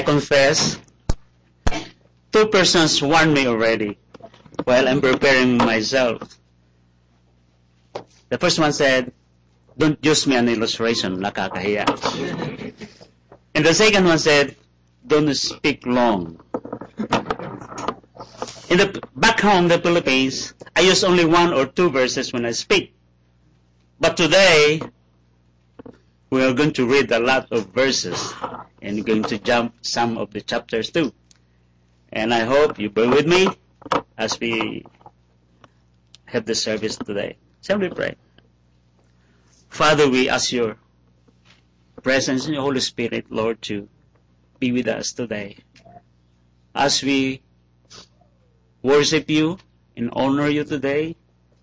I confess, two persons warned me already while I'm preparing myself. The first one said, don't use me an illustration, nakakahiya. And the second one said, don't speak long. In the back home, the Philippines, I use only one or two verses when I speak. But today, we are going to read a lot of verses and going to jump some of the chapters too. And I hope you bear with me as we have the service today. Shall we pray? Father, we ask your presence in the Holy Spirit, Lord, to be with us today. As we worship you and honor you today,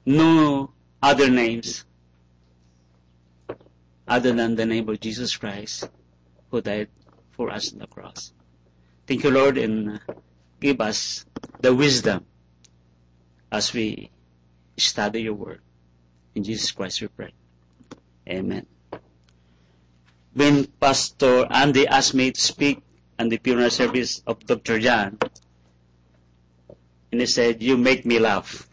no other names other than the name of Jesus Christ who died for us on the cross. Thank you, Lord, and uh, give us the wisdom as we study your word. In Jesus Christ we pray. Amen. When Pastor Andy asked me to speak on the funeral service of Dr. John, and he said, you make me laugh.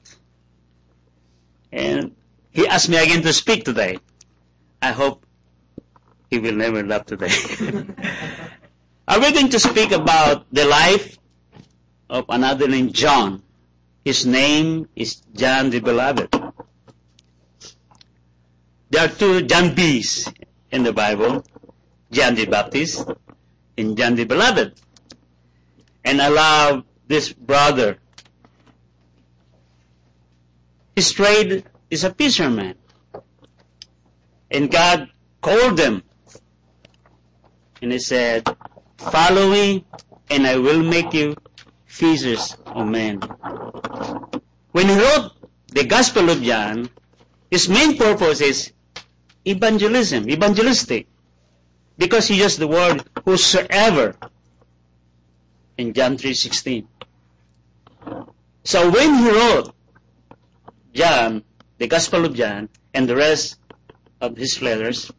And he asked me again to speak today. I hope he will never love today. Are we going to speak about the life of another named John? His name is John the Beloved. There are two John B's in the Bible, John the Baptist and John the Beloved. And I love this brother. His trade is a fisherman. And God called them. And he said, follow me and I will make you fishers of men. When he wrote the Gospel of John, his main purpose is evangelism, evangelistic. Because he used the word whosoever in John 3.16. So when he wrote John, the Gospel of John, and the rest of his letters,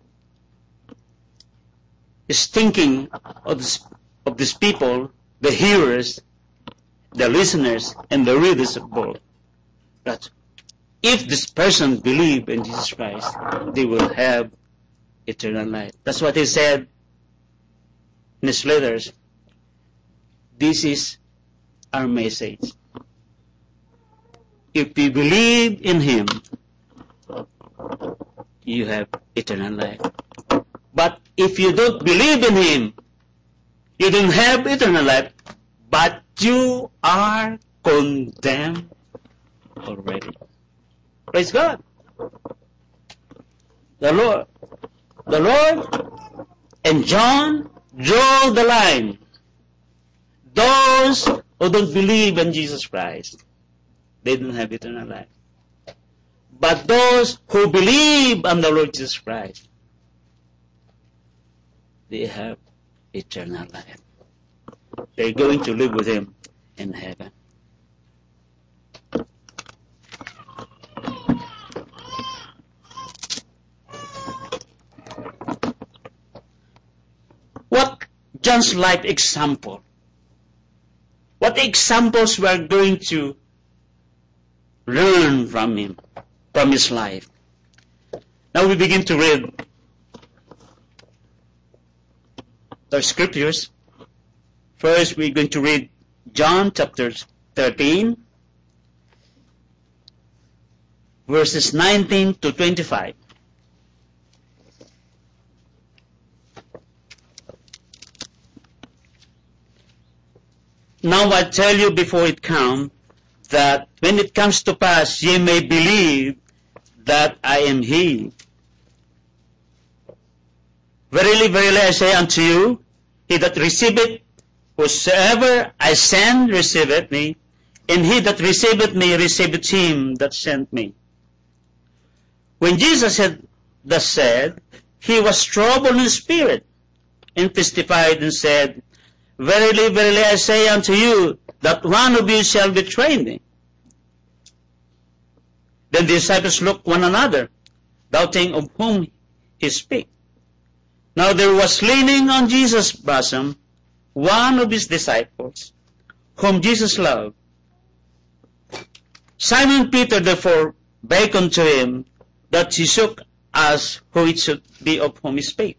is thinking of this, of these people, the hearers, the listeners, and the readers of both. That if this person believe in Jesus Christ, they will have eternal life. That's what he said in his letters. This is our message. If we believe in him, you have eternal life. But if you don't believe in him, you don't have eternal life, but you are condemned already. Praise God. The Lord, the Lord and John draw the line. Those who don't believe in Jesus Christ, they don't have eternal life. But those who believe on the Lord Jesus Christ, they have eternal life. They're going to live with Him in heaven. What John's life example? What examples we are going to learn from him, from his life? Now we begin to read the scriptures. First, we're going to read John chapter 13, verses 19 to 25. Now I tell you before it come, that when it comes to pass, ye may believe that I am He. Verily, verily, I say unto you, he that receiveth whosoever I send receiveth me, and he that receiveth me receiveth him that sent me. When Jesus had thus said, he was troubled in spirit, and testified and said, Verily, verily, I say unto you, that one of you shall betray me. Then the disciples looked one another, doubting of whom he spake. Now there was leaning on Jesus' bosom one of his disciples, whom Jesus loved. Simon Peter therefore beckoned to him that he should ask who it should be of whom he spake.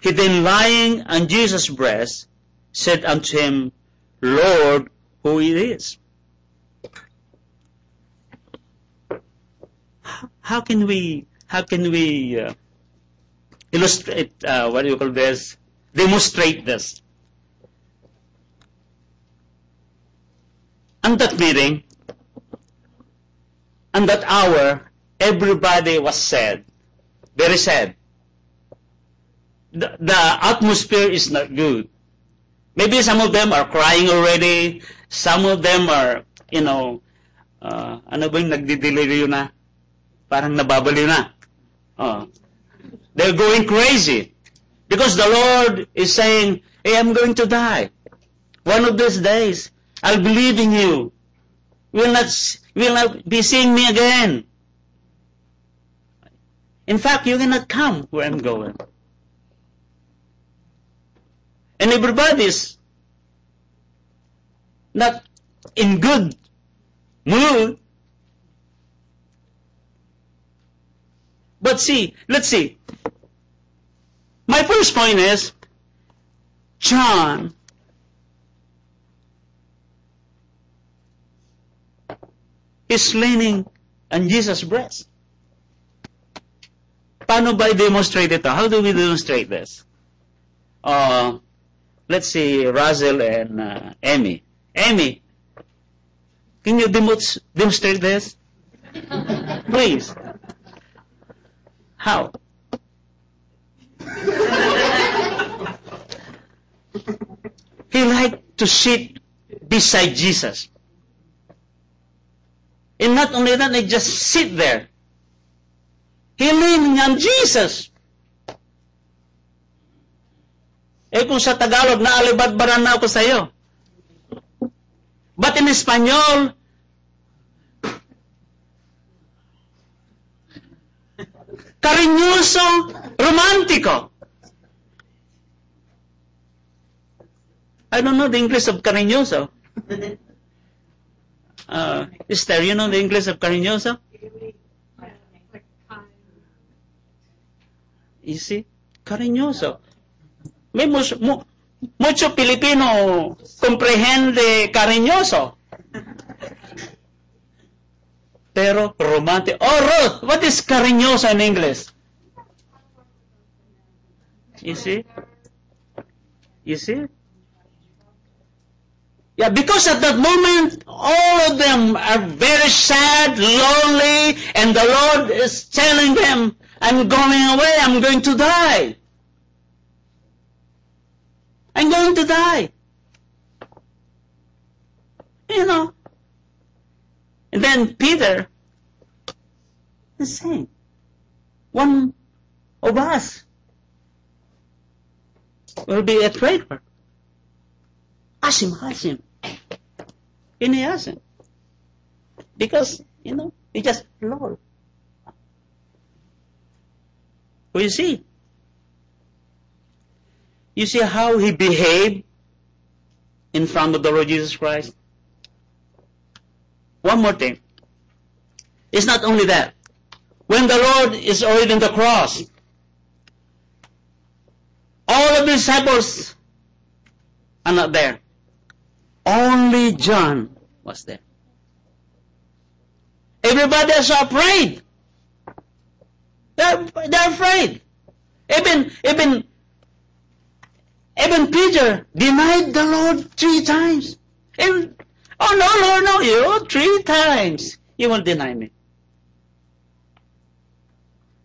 He then lying on Jesus' breast said unto him, Lord, who it is? How can we, how can we uh, illustrate, uh, what do you call this, demonstrate this? On that meeting, on that hour, everybody was sad, very sad. The, the atmosphere is not good. Maybe some of them are crying already. Some of them are, you know, uh, ano ba yung nagdideliryo na? Parang nababaliw na. Uh, they're going crazy. Because the Lord is saying, hey, I'm going to die. One of these days, I'll believe in you. You will not, you will not be seeing me again. In fact, you cannot come where I'm going. And everybody's not in good mood. But see, let's see. My first point is, John is leaning on Jesus' breast. Paano ba i-demonstrate ito? How do we demonstrate this? Uh, let's see, Razel and uh, Amy. Emmy, can you demo- demonstrate this? Please. How? he liked to sit beside Jesus. And not only that, they just sit there. He leaning on Jesus. Eh kung sa Tagalog, naalibadbaran na ako sa iyo. But in Espanyol, cariñoso, romántico. I don't know the English of cariñoso. Uh, Esther, you know the English of cariñoso? You see? Cariñoso. Mucho, mu, mucho Pilipino comprehende cariñoso. Pero romantic. Oh, Ruth, what is cariñoso in English? You see? You see? Yeah, because at that moment, all of them are very sad, lonely, and the Lord is telling them, I'm going away, I'm going to die. I'm going to die. You know. And then Peter the same. one of us will be a traitor. Ask him, ask him. And him. Because, you know, he just, Lord. you see You see how he behaved in front of the Lord Jesus Christ? One more thing. It's not only that. When the Lord is already on the cross, all of the disciples are not there. Only John was there. Everybody is afraid. They're, they're afraid. Even, even, even Peter denied the Lord three times. Oh no, Lord, no, you three times. You will deny me.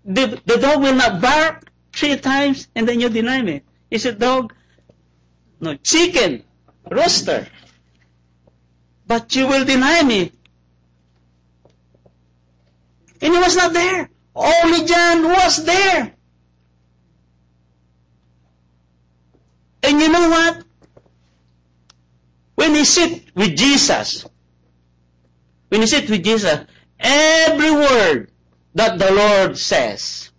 The, the dog will not bark three times and then you deny me. Is it dog? No, chicken, rooster. But you will deny me. And he was not there. Only John was there. And you know what? When he sit with Jesus, when he sit with Jesus, every word that the Lord says,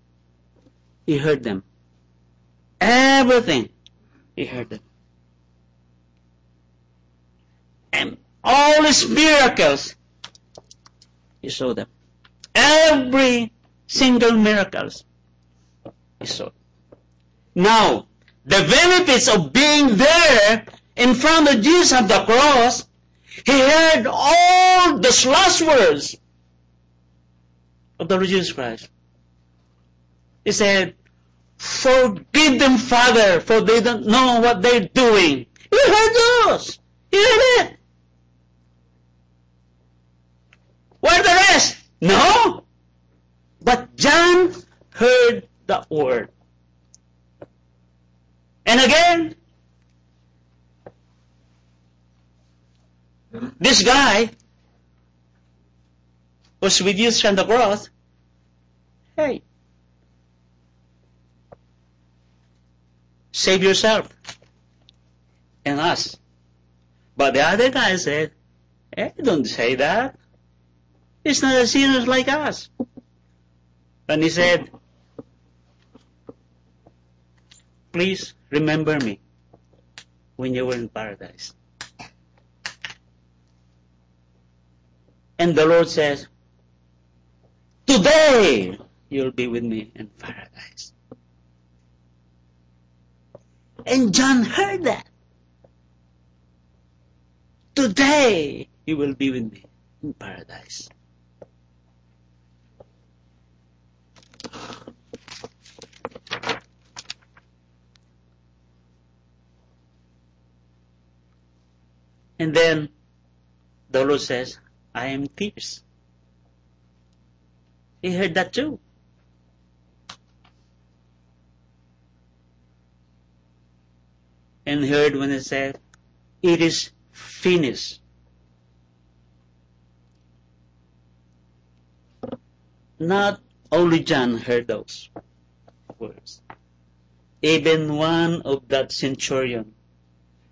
he heard them. Everything, he heard them. And all his miracles, he saw them. Every single miracles, he saw. Now, the benefits of being there in front of Jesus at the cross, he heard all the last words of the Lord Jesus Christ. He said, Forgive them, Father, for they don't know what they're doing. He heard those. He heard it. Where the rest? No. But John heard the word. And again, this guy was with Jesus on the cross. Hey, save yourself and us. But the other guy said, hey, don't say that. It's not a sinner like us. And he said, please remember me when you were in paradise. And the Lord says, today you'll be with me in paradise. And John heard that. Today you will be with me in paradise. And then the Lord says, I am tears. He heard that too. And heard when it said, It is finished. Not only John heard those words. Even one of that centurion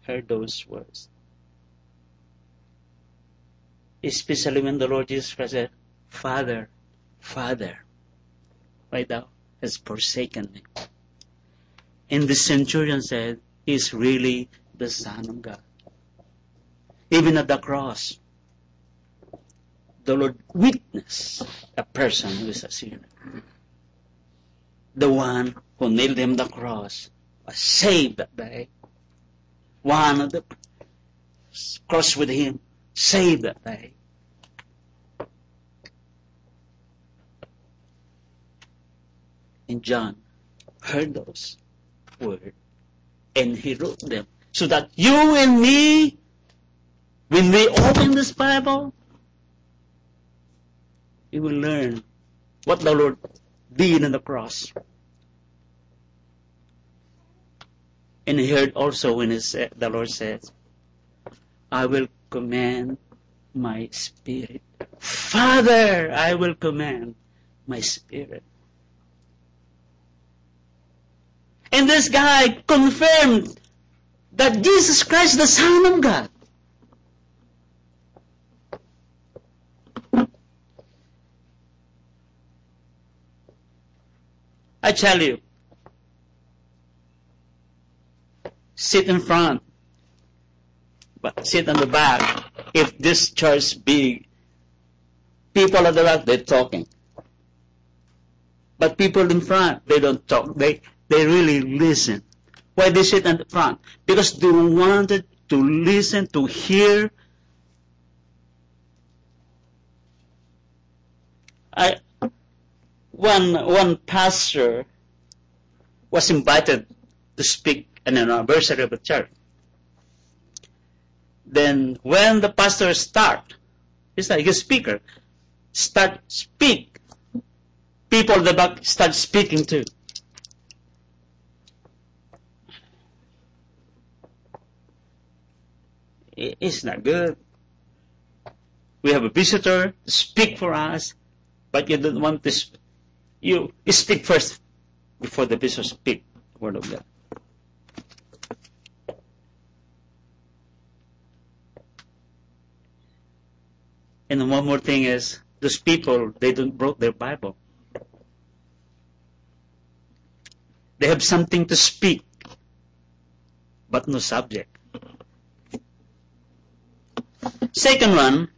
heard those words. Especially when the Lord Jesus Christ said, Father, Father, why thou hast forsaken me. And the centurion said, He is really the Son of God. Even at the cross, the Lord witnessed a person who is a sinner. The one who nailed him the cross was saved that day. One of the cross with him saved that day. And John heard those words and he wrote them so that you and me, when we open this Bible, we will learn what the Lord did on the cross. And he heard also when he said, the Lord says, I will command my spirit. Father, I will command my spirit. And this guy confirmed that Jesus Christ is the Son of God. I tell you, sit in front, but sit on the back. If this church big, people at the back, they're talking. But people in front, they don't talk. They, they really listen. Why they sit in the front? Because they wanted to listen, to hear. I, one, one pastor was invited to speak an anniversary of the church. Then when the pastor start, he's like a speaker, start speak, people at the back start speaking too. It's not good. We have a visitor speak for us, but you don't want to. Sp- you, speak first before the visitor speak word of God. And one more thing is, those people, they don't brought their Bible. They have something to speak, but no subject. Second one,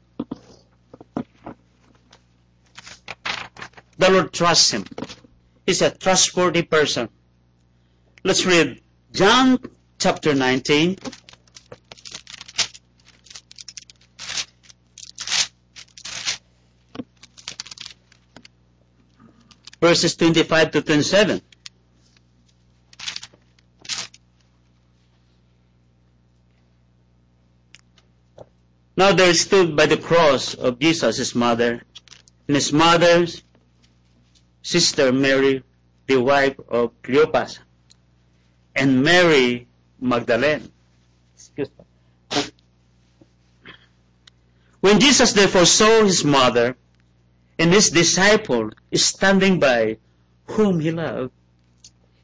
the Lord trusts him. He's a trustworthy person. Let's read John chapter 19. Verses 25 to 27. Now there stood by the cross of Jesus his mother, and his mother's sister Mary, the wife of Cleopas, and Mary Magdalene. Excuse me. When Jesus therefore saw his mother and his disciple standing by whom he loved,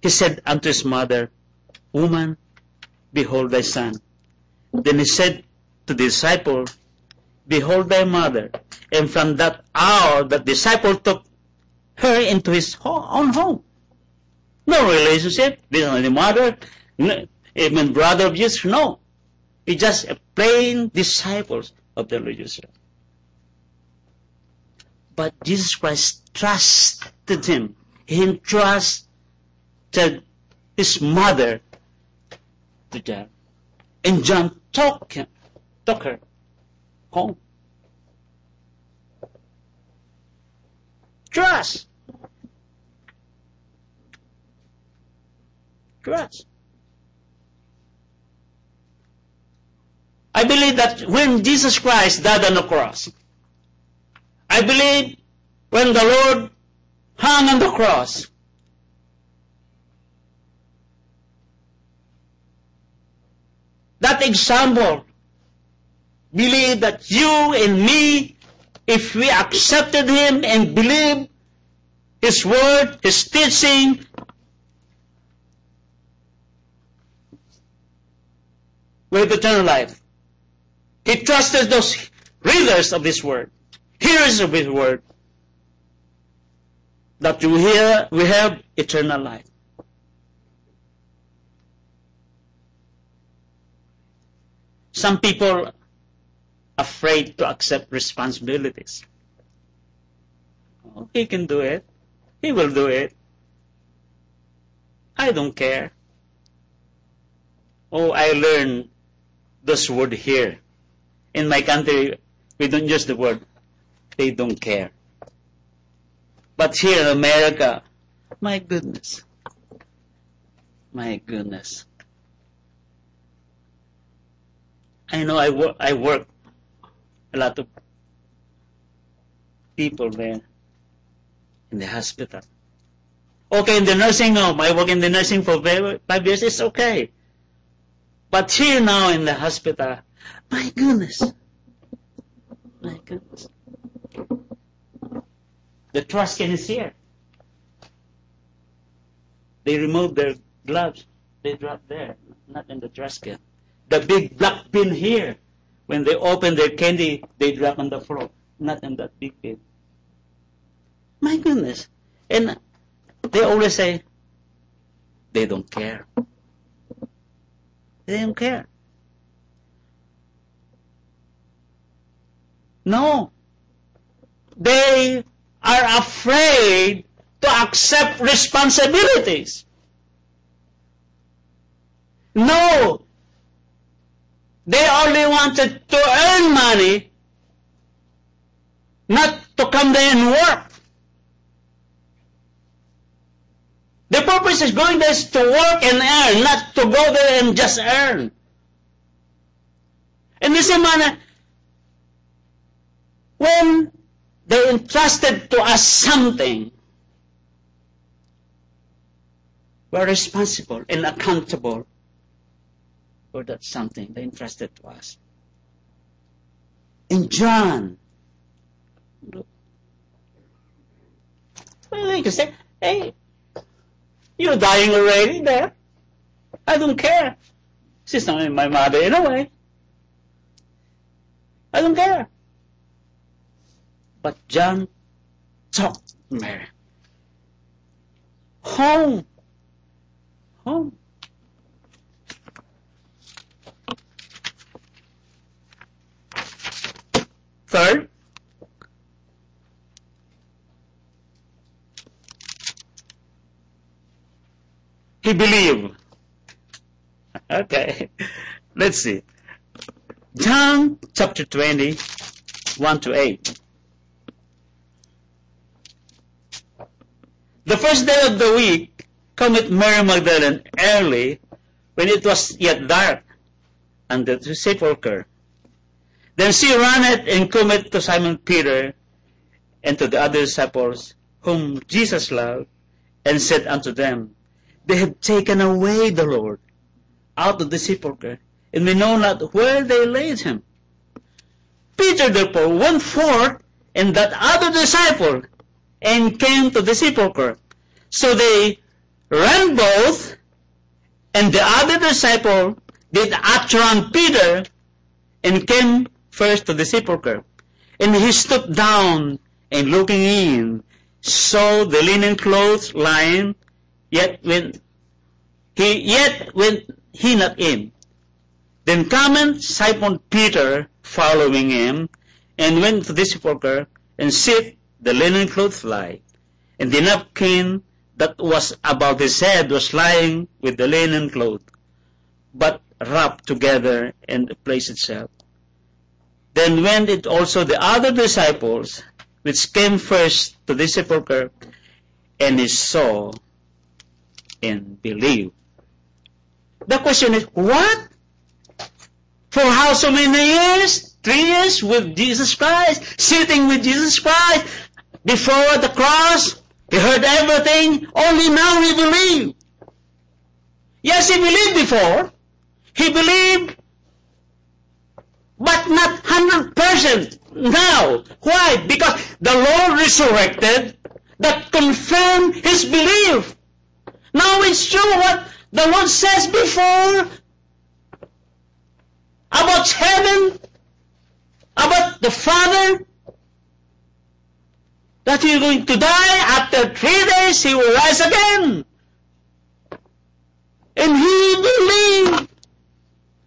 he said unto his mother, Woman, behold thy son. Then he said to the disciple, Behold thy mother. And from that hour, the disciple took her into his own home. No relationship with the mother, even brother of Jesus, no. He just a plain disciples of the Lord Jesus. But Jesus Christ trusted him. He entrusted his mother to John. And John took him, her home. Trust. Trust. I believe that when Jesus Christ died on the cross, I believe when the Lord hung on the cross, that example, believe that you and me, if we accepted Him and believe His word, His teaching, we have eternal life. He trusted those readers of His word, hearers of His word, that we, hear, we have eternal life. Some people afraid to accept responsibilities. He can do it. He will do it. I don't care. Oh, I learned this word here. In my country, we don't use the word. They don't care. But here in America, my goodness. My goodness. I know I work, I work a lot of people there in the hospital. Okay, in the nursing home, I work in the nursing for five years, it's okay. But here now in the hospital, my goodness. My goodness. The trash can is here. They remove their gloves. They drop there, not in the trash can. The big black bin here. When they open their candy, they drop on the floor, not in that big bin. My goodness. And they always say, they don't care. They don't care. No. They are afraid to accept responsibilities. No. They only wanted to earn money, not to come there and work. The purpose is going there is to work and earn, not to go there and just earn. In the same manner, when they entrusted to us something, we're responsible and accountable for that something they entrusted to us. In John, look, well, can say, hey, you're dying already there. I don't care. She's not my mother anyway. I don't care. But John took Mary home. Home. He believed. Okay, let's see. John chapter 20, 1 to 8. The first day of the week cometh Mary Magdalene early when it was yet dark and the sepulchre. Then she runneth and cometh to Simon Peter and to the other disciples whom Jesus loved and said unto them, They have taken away the Lord out of the sepulchre and we know not where they laid him. Peter therefore went forth and that other disciple and came to the sepulchre. So they ran both, and the other disciple did outrun Peter and came first to the sepulchre. And he stooped down and looking in, saw the linen clothes lying, yet when he yet went he not in. Then cometh Simon Peter following him, and went to the sepulchre, and sit the linen clothes lie, and the napkin that was about his head was lying with the linen cloth, but wrapped together in the place itself. Then went it also the other disciples, which came first to the sepulchre, and saw and believed. The question is, what? For how so many years? Three years with Jesus Christ, sitting with Jesus Christ before the cross. He heard everything, only now he believed. Yes, he believed before. He believed, but not 100% now. Why? Because the Lord resurrected that confirmed his belief. Now it's true what the Lord says before about heaven, about the Father, that you're going to die, after three days he will rise again. And he believed.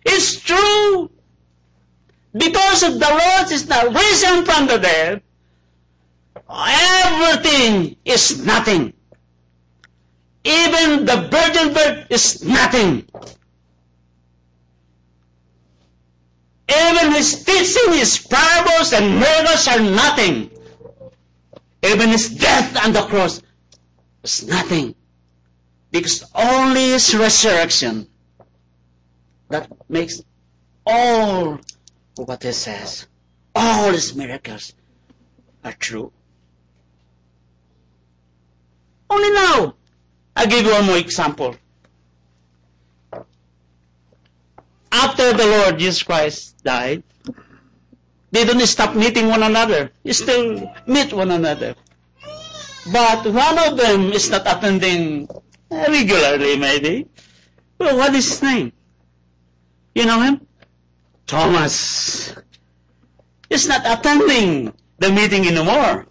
It's true. Because of the Lord is now risen from the dead, everything is nothing. Even the virgin birth is nothing. Even his teaching, his parables and miracles are nothing. Even his death on the cross is nothing. Because only his resurrection that makes all what he says, all his miracles are true. Only now, I'll give you one more example. After the Lord Jesus Christ died, they don't stop meeting one another. They still meet one another. But one of them is not attending regularly, maybe. Well, what is his name? You know him? Thomas. is not attending the meeting anymore.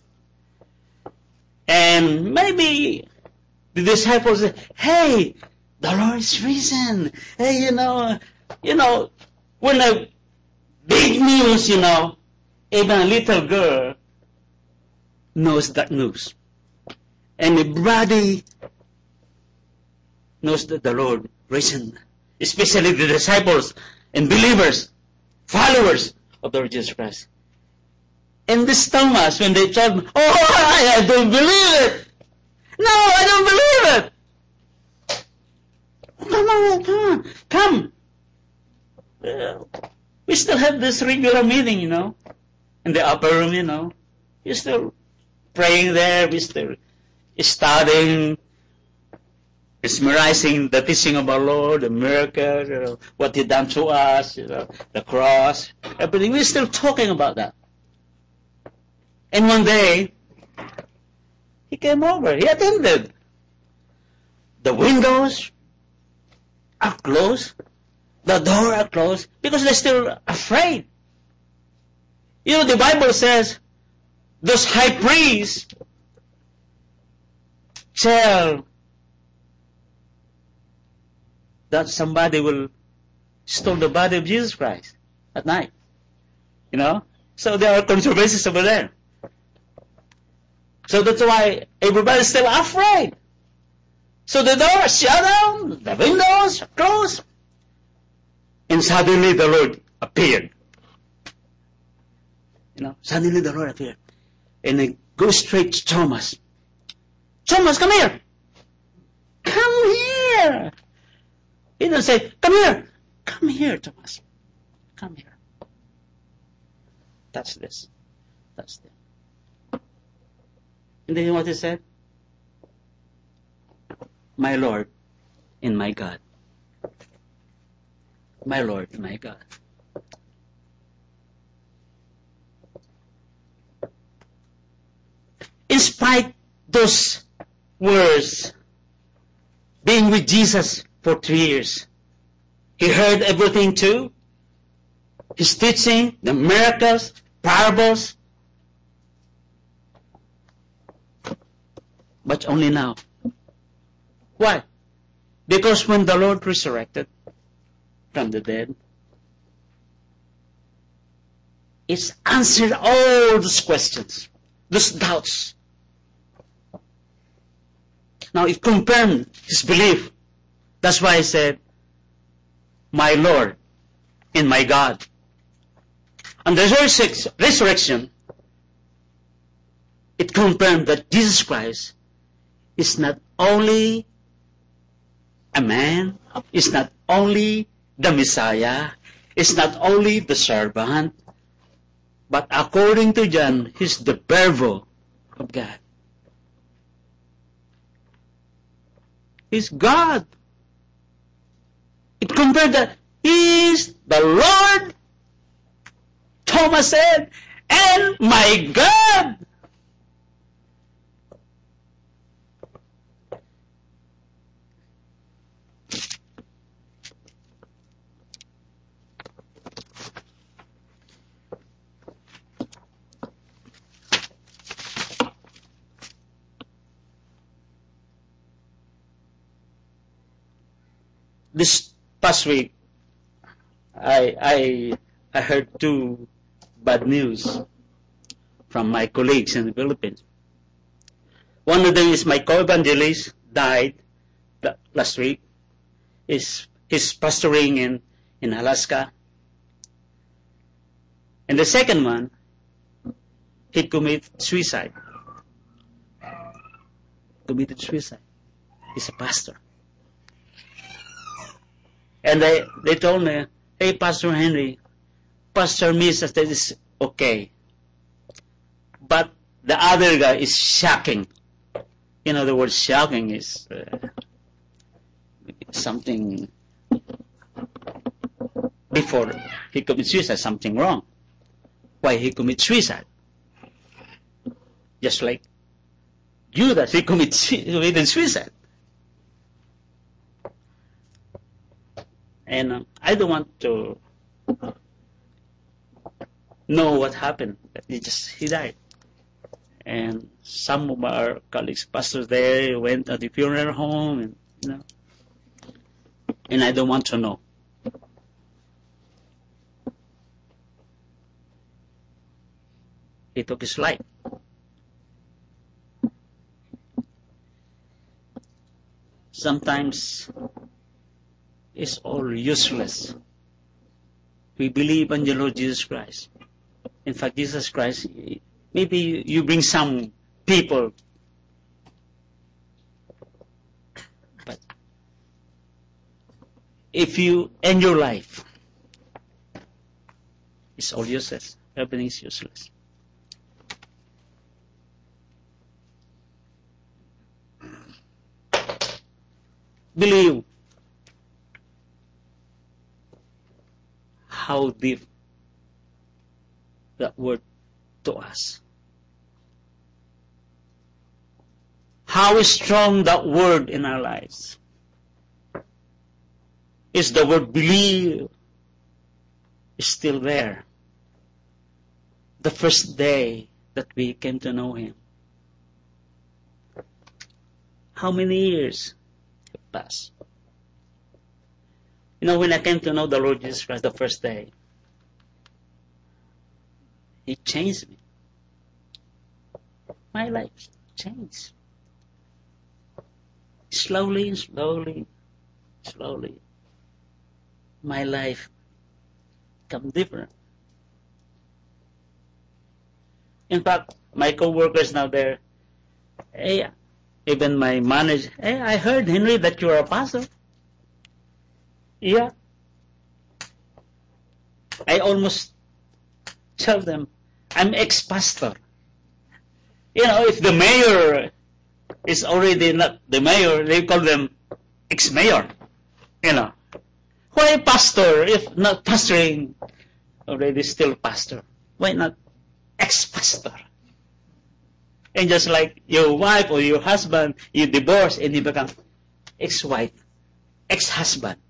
And maybe the disciples say, hey, the Lord is risen. Hey, you know, you know, when a big news, you know, even a little girl knows that news. And everybody knows that the Lord risen, especially the disciples and believers, followers of the Lord Jesus Christ. And this Thomas, when they told me, oh, I, don't believe it. No, I don't believe it. Come on, come come. Uh, we still have this regular meeting, you know, in the upper room, you know. We're still praying there, we're still studying, mesmerizing the teaching of our Lord, the miracles, you know, what He done to us, you know, the cross, everything. We're still talking about that. And one day, he came over. He attended. The windows are closed. The door are closed because they're still afraid. You know, the Bible says those high priests tell that somebody will steal the body of Jesus Christ at night. You know? So there are controversies over there. So that's why everybody's still afraid. So the door shut down, the windows closed, and suddenly the Lord appeared. You know, suddenly the Lord appeared. And he goes straight to Thomas. Thomas, come here. Come here. He didn't say, come here. Come here, Thomas. Come here. Touch this. Touch this. And then what he said? My Lord and my God. My Lord and my God. In spite those words, being with Jesus for three years, he heard everything too. His teaching, the miracles, parables. But only now. Why? Because when the Lord resurrected from the dead, it's answered all those questions, those doubts. Now it confirmed his belief. That's why I said, my Lord and my God. And the resurrection, it confirmed that Jesus Christ is not only a man, is not only the Messiah, is not only the servant, but according to John, he's the Verbo of God. He's God. It compared that is the Lord, Thomas said, and my God. This past week, I, I, I heard two bad news from my colleagues in the Philippines. One of them is my co-evangelist died last week. He's, he's pastoring in, in Alaska. And the second one, he committed suicide. Committed suicide. He's a pastor. And they, they told me, hey, Pastor Henry, Pastor Misa that is okay. But the other guy is shocking. In other words, shocking is uh, something before he commits suicide, something wrong. Why he commits suicide? Just like Judas, he committed suicide. And uh, I don't want to know what happened. He just he died. And some of our colleagues, pastors there, went to the funeral home, and you know. And I don't want to know. He took his life. Sometimes is all useless. We believe in the Lord Jesus Christ. In fact, Jesus Christ, maybe you bring some people, but if you end your life, it's all useless. Everything is useless. Believe how deep that word to us. How strong that word in our lives. Is the word believe still there. The first day that we came to know Him. How many years have passed? You know, when I came to know the Lord Jesus Christ the first day, He changed me. My life changed. Slowly, slowly, slowly, my life become different. In fact, my co-workers now there, hey, even my manager, hey, I heard Henry that you're a pastor. Yeah. I almost tell them, I'm ex-pastor. You know, if the mayor is already not the mayor, they call them ex-mayor. You know. Why pastor if not pastoring already still pastor? Why not ex-pastor? And just like your wife or your husband, you divorce and you become ex-wife, ex-husband.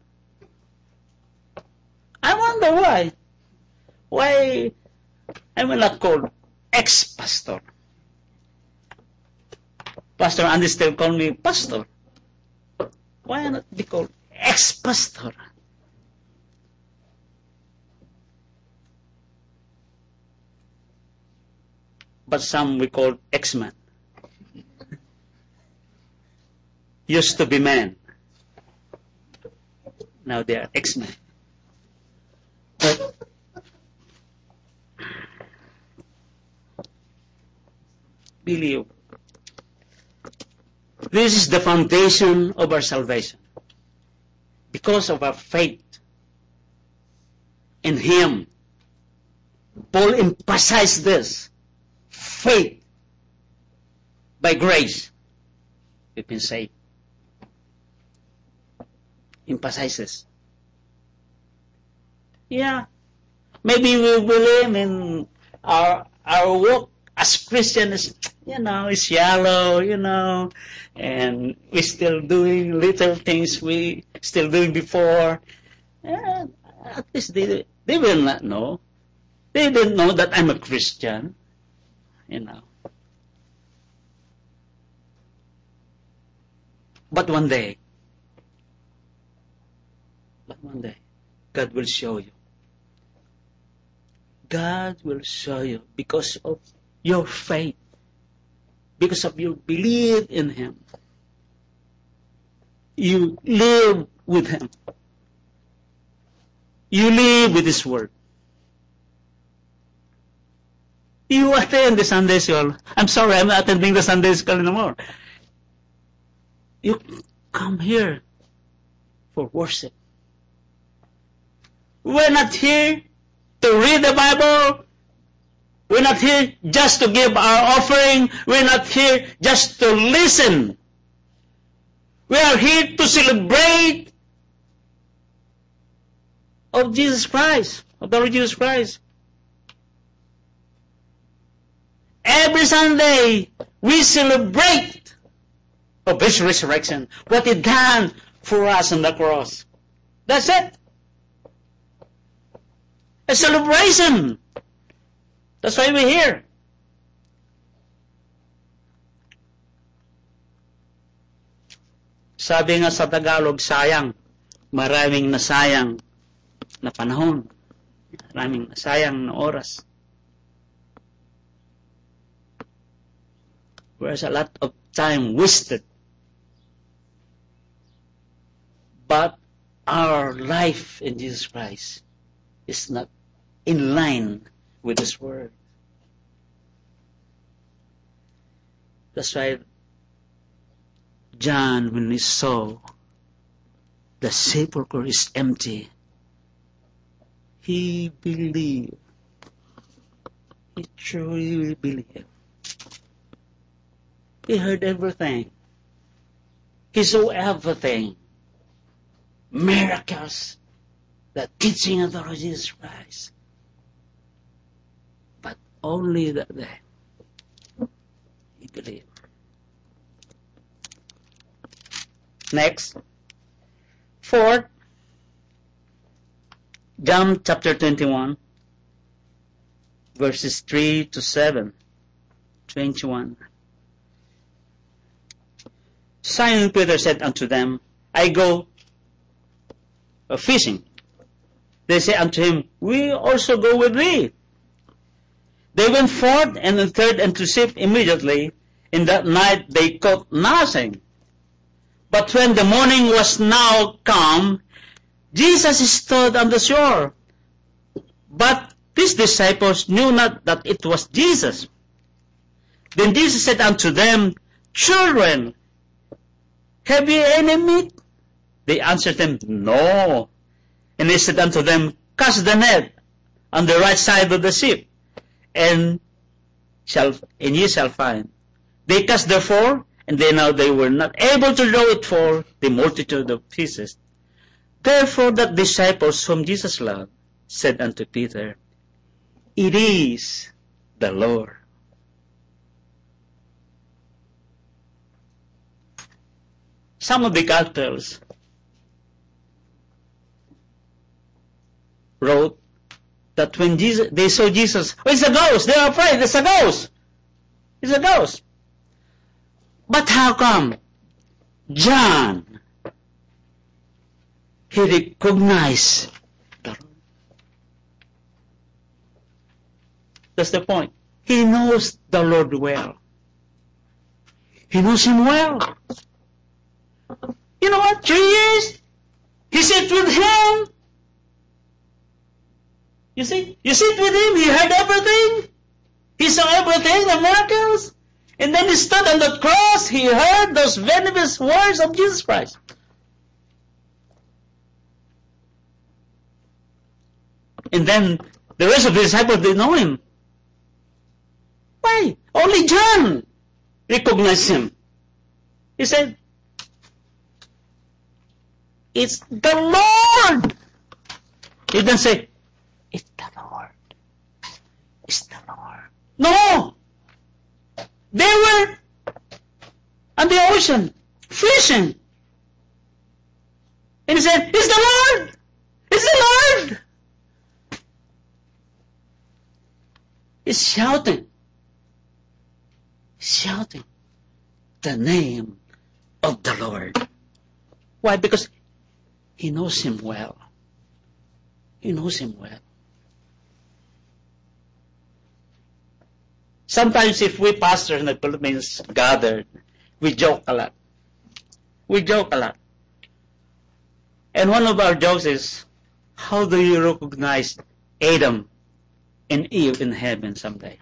I wonder why. Why am I not called ex-pastor? Pastor Andy still call me pastor. Why not be called ex-pastor? But some we call X-Men. Used to be men. Now they are X-Men. Believe this is the foundation of our salvation. Because of our faith in Him. Paul emphasized this. Faith by grace. We've been saved. Emphasizes. Yeah. Maybe we believe in our our walk as Christians you know, it's shallow, you know, and we're still doing little things we still doing before. At least they, they will not know. They didn't know that I'm a Christian, you know. But one day, but one day, God will show you. God will show you because of your faith because of your belief in Him. You live with Him. You live with His Word. You attend the Sunday school. I'm sorry, I'm not attending the Sunday school anymore. You come here for worship. We're not here to read the Bible, we're not here just to give our offering. We're not here just to listen. We are here to celebrate of Jesus Christ, of the Lord Jesus Christ. Every Sunday, we celebrate of His resurrection, what He done for us on the cross. That's it. A celebration. That's why we're here. Sabi nga sa Tagalog, sayang. Maraming nasayang na panahon. Maraming nasayang na oras. Where's a lot of time wasted. But our life in Jesus Christ is not in line with His Word. That's why John, when he saw the sepulchre is empty, he believed. He truly believed. He heard everything. He saw everything. Miracles. The teaching of the Lord Jesus Christ only that day. He believed. Next. Fourth, John chapter 21, verses 3 to 7. 21. Simon Peter said unto them, I go a fishing. They say unto him, We also go with thee. They went forth and entered into ship immediately. In that night they caught nothing. But when the morning was now come, Jesus stood on the shore. But these disciples knew not that it was Jesus. Then Jesus said unto them, Children, have ye any meat? They answered him, No. And he said unto them, Cast the net on the right side of the ship, and shall and ye shall find. They cast therefore, and they now they were not able to draw it for the multitude of pieces. Therefore the disciples whom Jesus loved said unto Peter, It is the Lord. Some of the Gospels wrote that when Jesus, they saw Jesus, oh, it's a ghost. They are afraid. It's a ghost. It's a ghost. But how come John, he recognized the? That's the point. He knows the Lord well. He knows him well. You know what? Three years. He sat with him. You see? You sit with him. He heard everything. He saw everything, the miracles. And then he stood on the cross. He heard those venomous words of Jesus Christ. And then the rest of the disciples didn't know him. Why? Only John recognized him. He said, It's the Lord. He didn't say, It's the Lord. It's the Lord. No! They were on the ocean, fishing. And he said, It's the Lord! It's the Lord! He's shouting, shouting the name of the Lord. Why? Because he knows him well. He knows him well. Sometimes if we pastors the Philippines gathered, we joke a lot. We joke a lot. And one of our jokes is, how do you recognize Adam and Eve in heaven someday?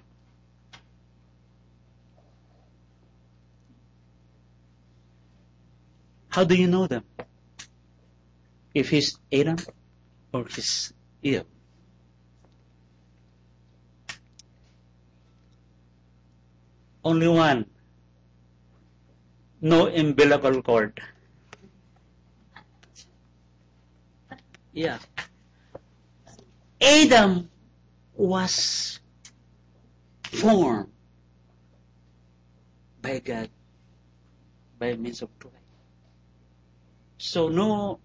How do you know them? If he's Adam or he's Eve? Only one. No umbilical cord. Yeah. Adam was formed by God by means of Christ. So no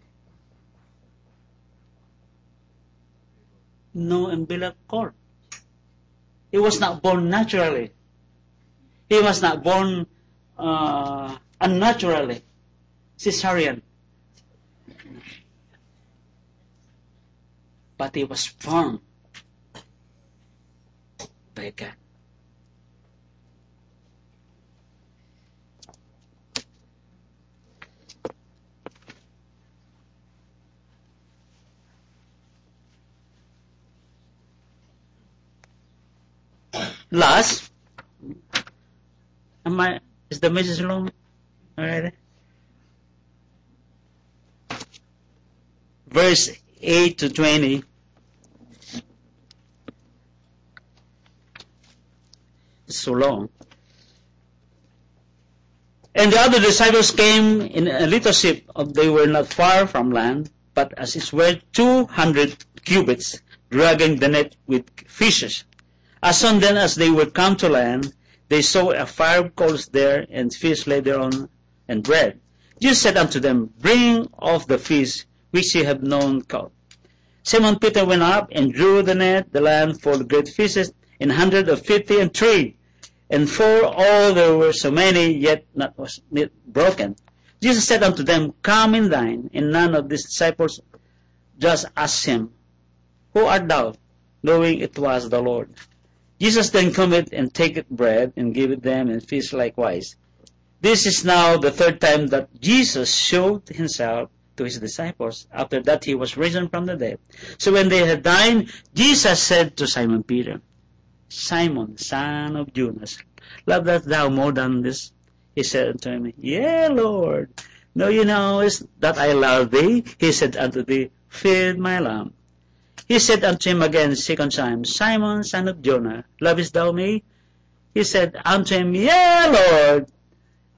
no umbilical cord. He was not born naturally. He was not born uh, unnaturally, cesarean. But he was formed by God. Last, am I, is the message long? Alright. Verse 8 to 20. It's so long. And the other disciples came in a little ship. They were not far from land, but as it were two hundred cubits, dragging the net with fishes. As soon then as they were come to land, they saw a fire coals there, and fish laid thereon, and bread. Jesus said unto them, Bring off the fish which ye have known caught. Simon Peter went up and drew the net, the land for the great fishes, in hundred of fifty and three. And for all there were so many, yet not was it broken. Jesus said unto them, Come in thine, And none of his disciples just asked him, Who art thou? Knowing it was the Lord. Jesus then cometh and taketh bread and giveth them and fish likewise. This is now the third time that Jesus showed himself to his disciples after that he was risen from the dead. So when they had dined, Jesus said to Simon Peter, Simon, son of Jonas, lovest thou more than this? He said unto him, Yea, Lord. Know you now is that I love thee? He said unto thee, Feed my lamb. He said unto him again second time, Simon, son of Jonah, lovest thou me? He said unto him, Yea, Lord.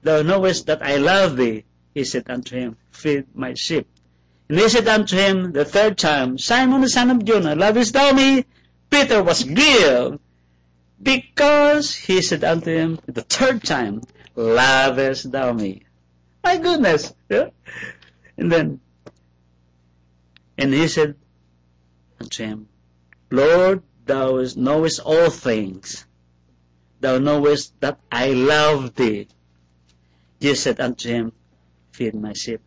Thou knowest that I love thee. He said unto him, Feed my sheep. And he said unto him the third time, Simon, son of Jonah, lovest thou me? Peter was grieved, because he said unto him the third time, Lovest thou me? My goodness. Yeah? And then, and he said unto him, Lord, thou knowest all things. Thou knowest that I love thee. Jesus said unto him, Feed my sheep.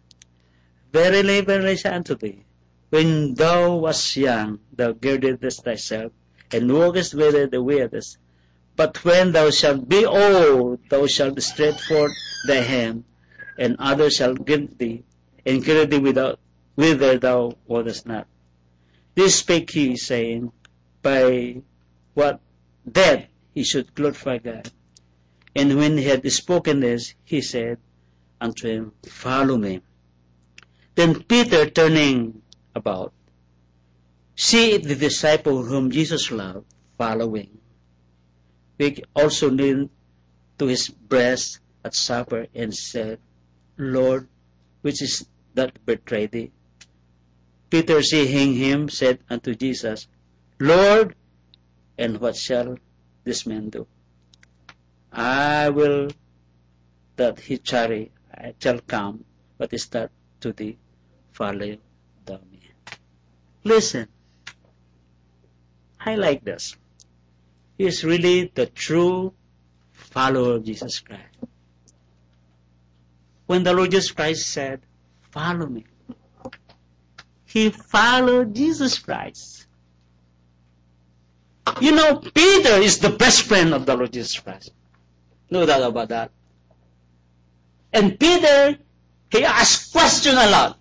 Verily, verily, say unto thee, when thou wast young, thou girdedst thyself, and walkest whither thou wieldest. But when thou shalt be old, thou shalt stretch forth thy hand, and others shall give thee, and carry thee without, whither thou wouldest not. This spake he, saying, By what death he should glorify God. And when he had spoken this, he said unto him, Follow me. Then Peter, turning about, see the disciple whom Jesus loved following. He also kneeled to his breast at supper and said, Lord, which is that betrayed thee? Peter seeing him said unto Jesus, Lord, and what shall this man do? I will that he I shall come, but is that to thee? Follow thou me. Listen, I like this. He is really the true follower of Jesus Christ. When the Lord Jesus Christ said, Follow me, he followed Jesus Christ. You know, Peter is the best friend of the Lord Jesus Christ. No doubt about that. And Peter, he asked questions a lot.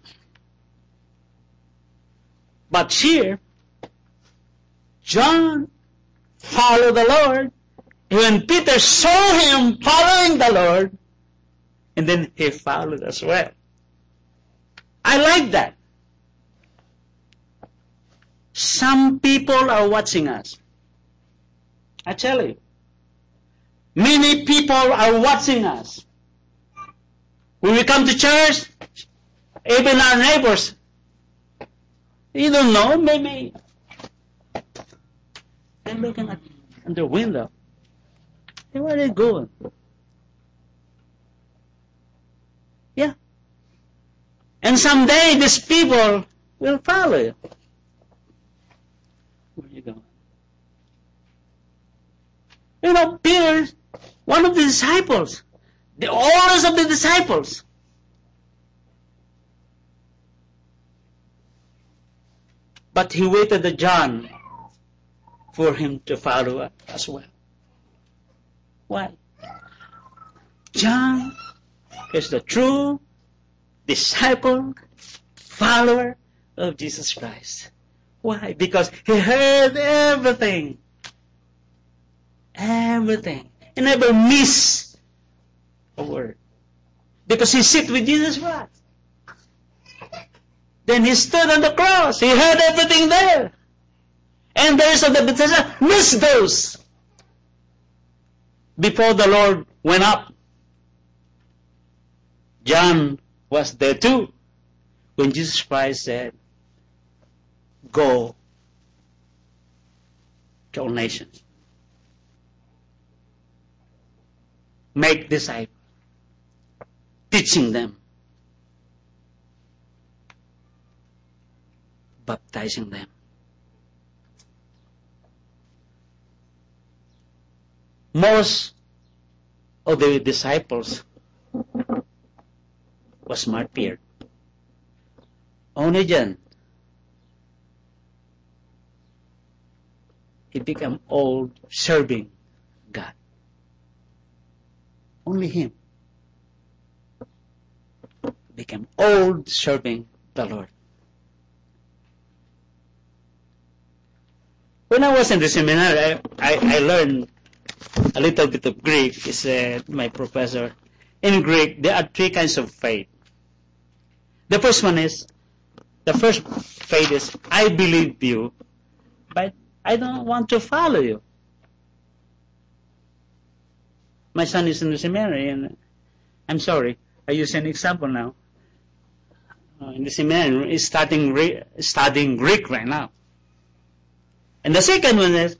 But here, John followed the Lord. When Peter saw him following the Lord, and then he followed as well. I like that. Some people are watching us. I tell you. Many people are watching us. When we come to church, even our neighbors, you don't know, maybe they're looking at the window. Hey, where are they going? Yeah. And someday these people will follow you. Where are you going? You know, Peter, one of the disciples, the oldest of the disciples. But he waited the John for him to follow as well. Why? John is the true disciple, follower of Jesus Christ. Why? Because he heard everything. Everything. He never missed a word. Because he sit with Jesus Christ. Then he stood on the cross. He heard everything there. And the rest of the Bethesda missed those. Before the Lord went up, John was there too. When Jesus Christ said, Go to all nations. Make disciples. Teaching them. Baptizing them. Most of the disciples was martyred. Only John. he became old serving. Only him became old serving the Lord. When I was in the seminary, I, I, I learned a little bit of Greek, said my professor. In Greek, there are three kinds of faith. The first one is, the first faith is, I believe you, but I don't want to follow you. My son is in the seminary, and I'm sorry, I use an example now. Uh, in the seminary, is starting re- studying Greek right now. And the second one is,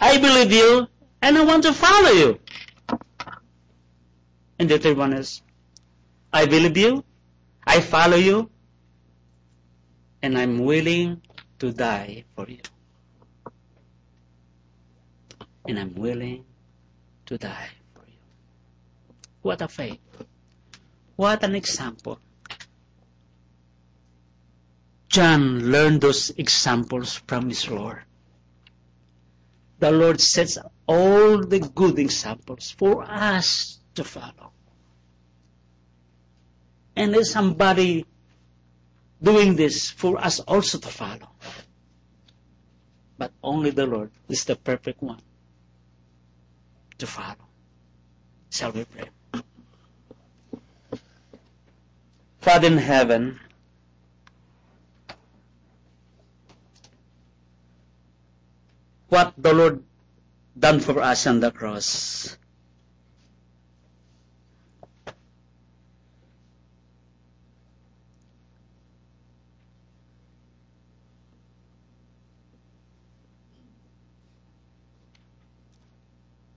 I believe you, and I want to follow you. And the third one is, I believe you, I follow you, and I'm willing to die for you. And I'm willing to die for you. What a faith. What an example. John learned those examples from his Lord. The Lord sets all the good examples for us to follow. And there's somebody doing this for us also to follow. But only the Lord is the perfect one to follow. Shall we pray? Father in heaven, what the Lord done for us on the cross.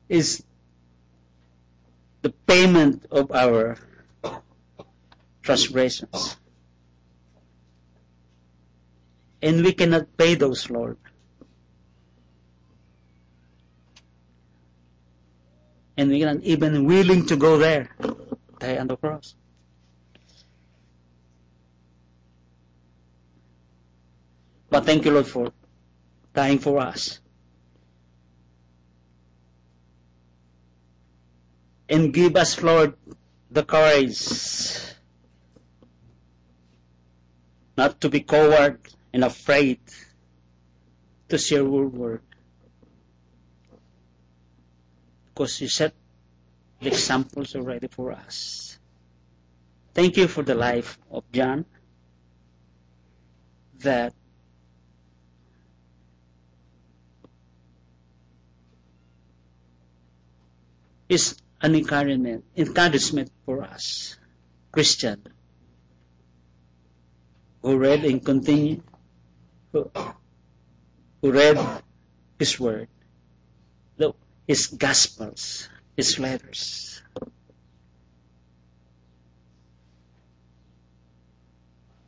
Is the payment of our transgressions. And we cannot pay those, Lord. And we are not even willing to go there, die on the cross. But thank you, Lord, for dying for us. And give us, Lord, the courage not to be coward and afraid to share your word. Because you set the examples already for us. Thank you for the life of John that is an encouragement, encouragement for us, Christian, who read and continue, who, who read His Word, look His Gospels, His letters.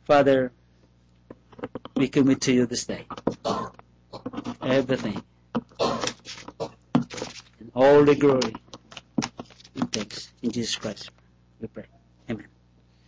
Father, we commit to you this day. Everything. And all the glory in thanks in Jesus Christ. We pray.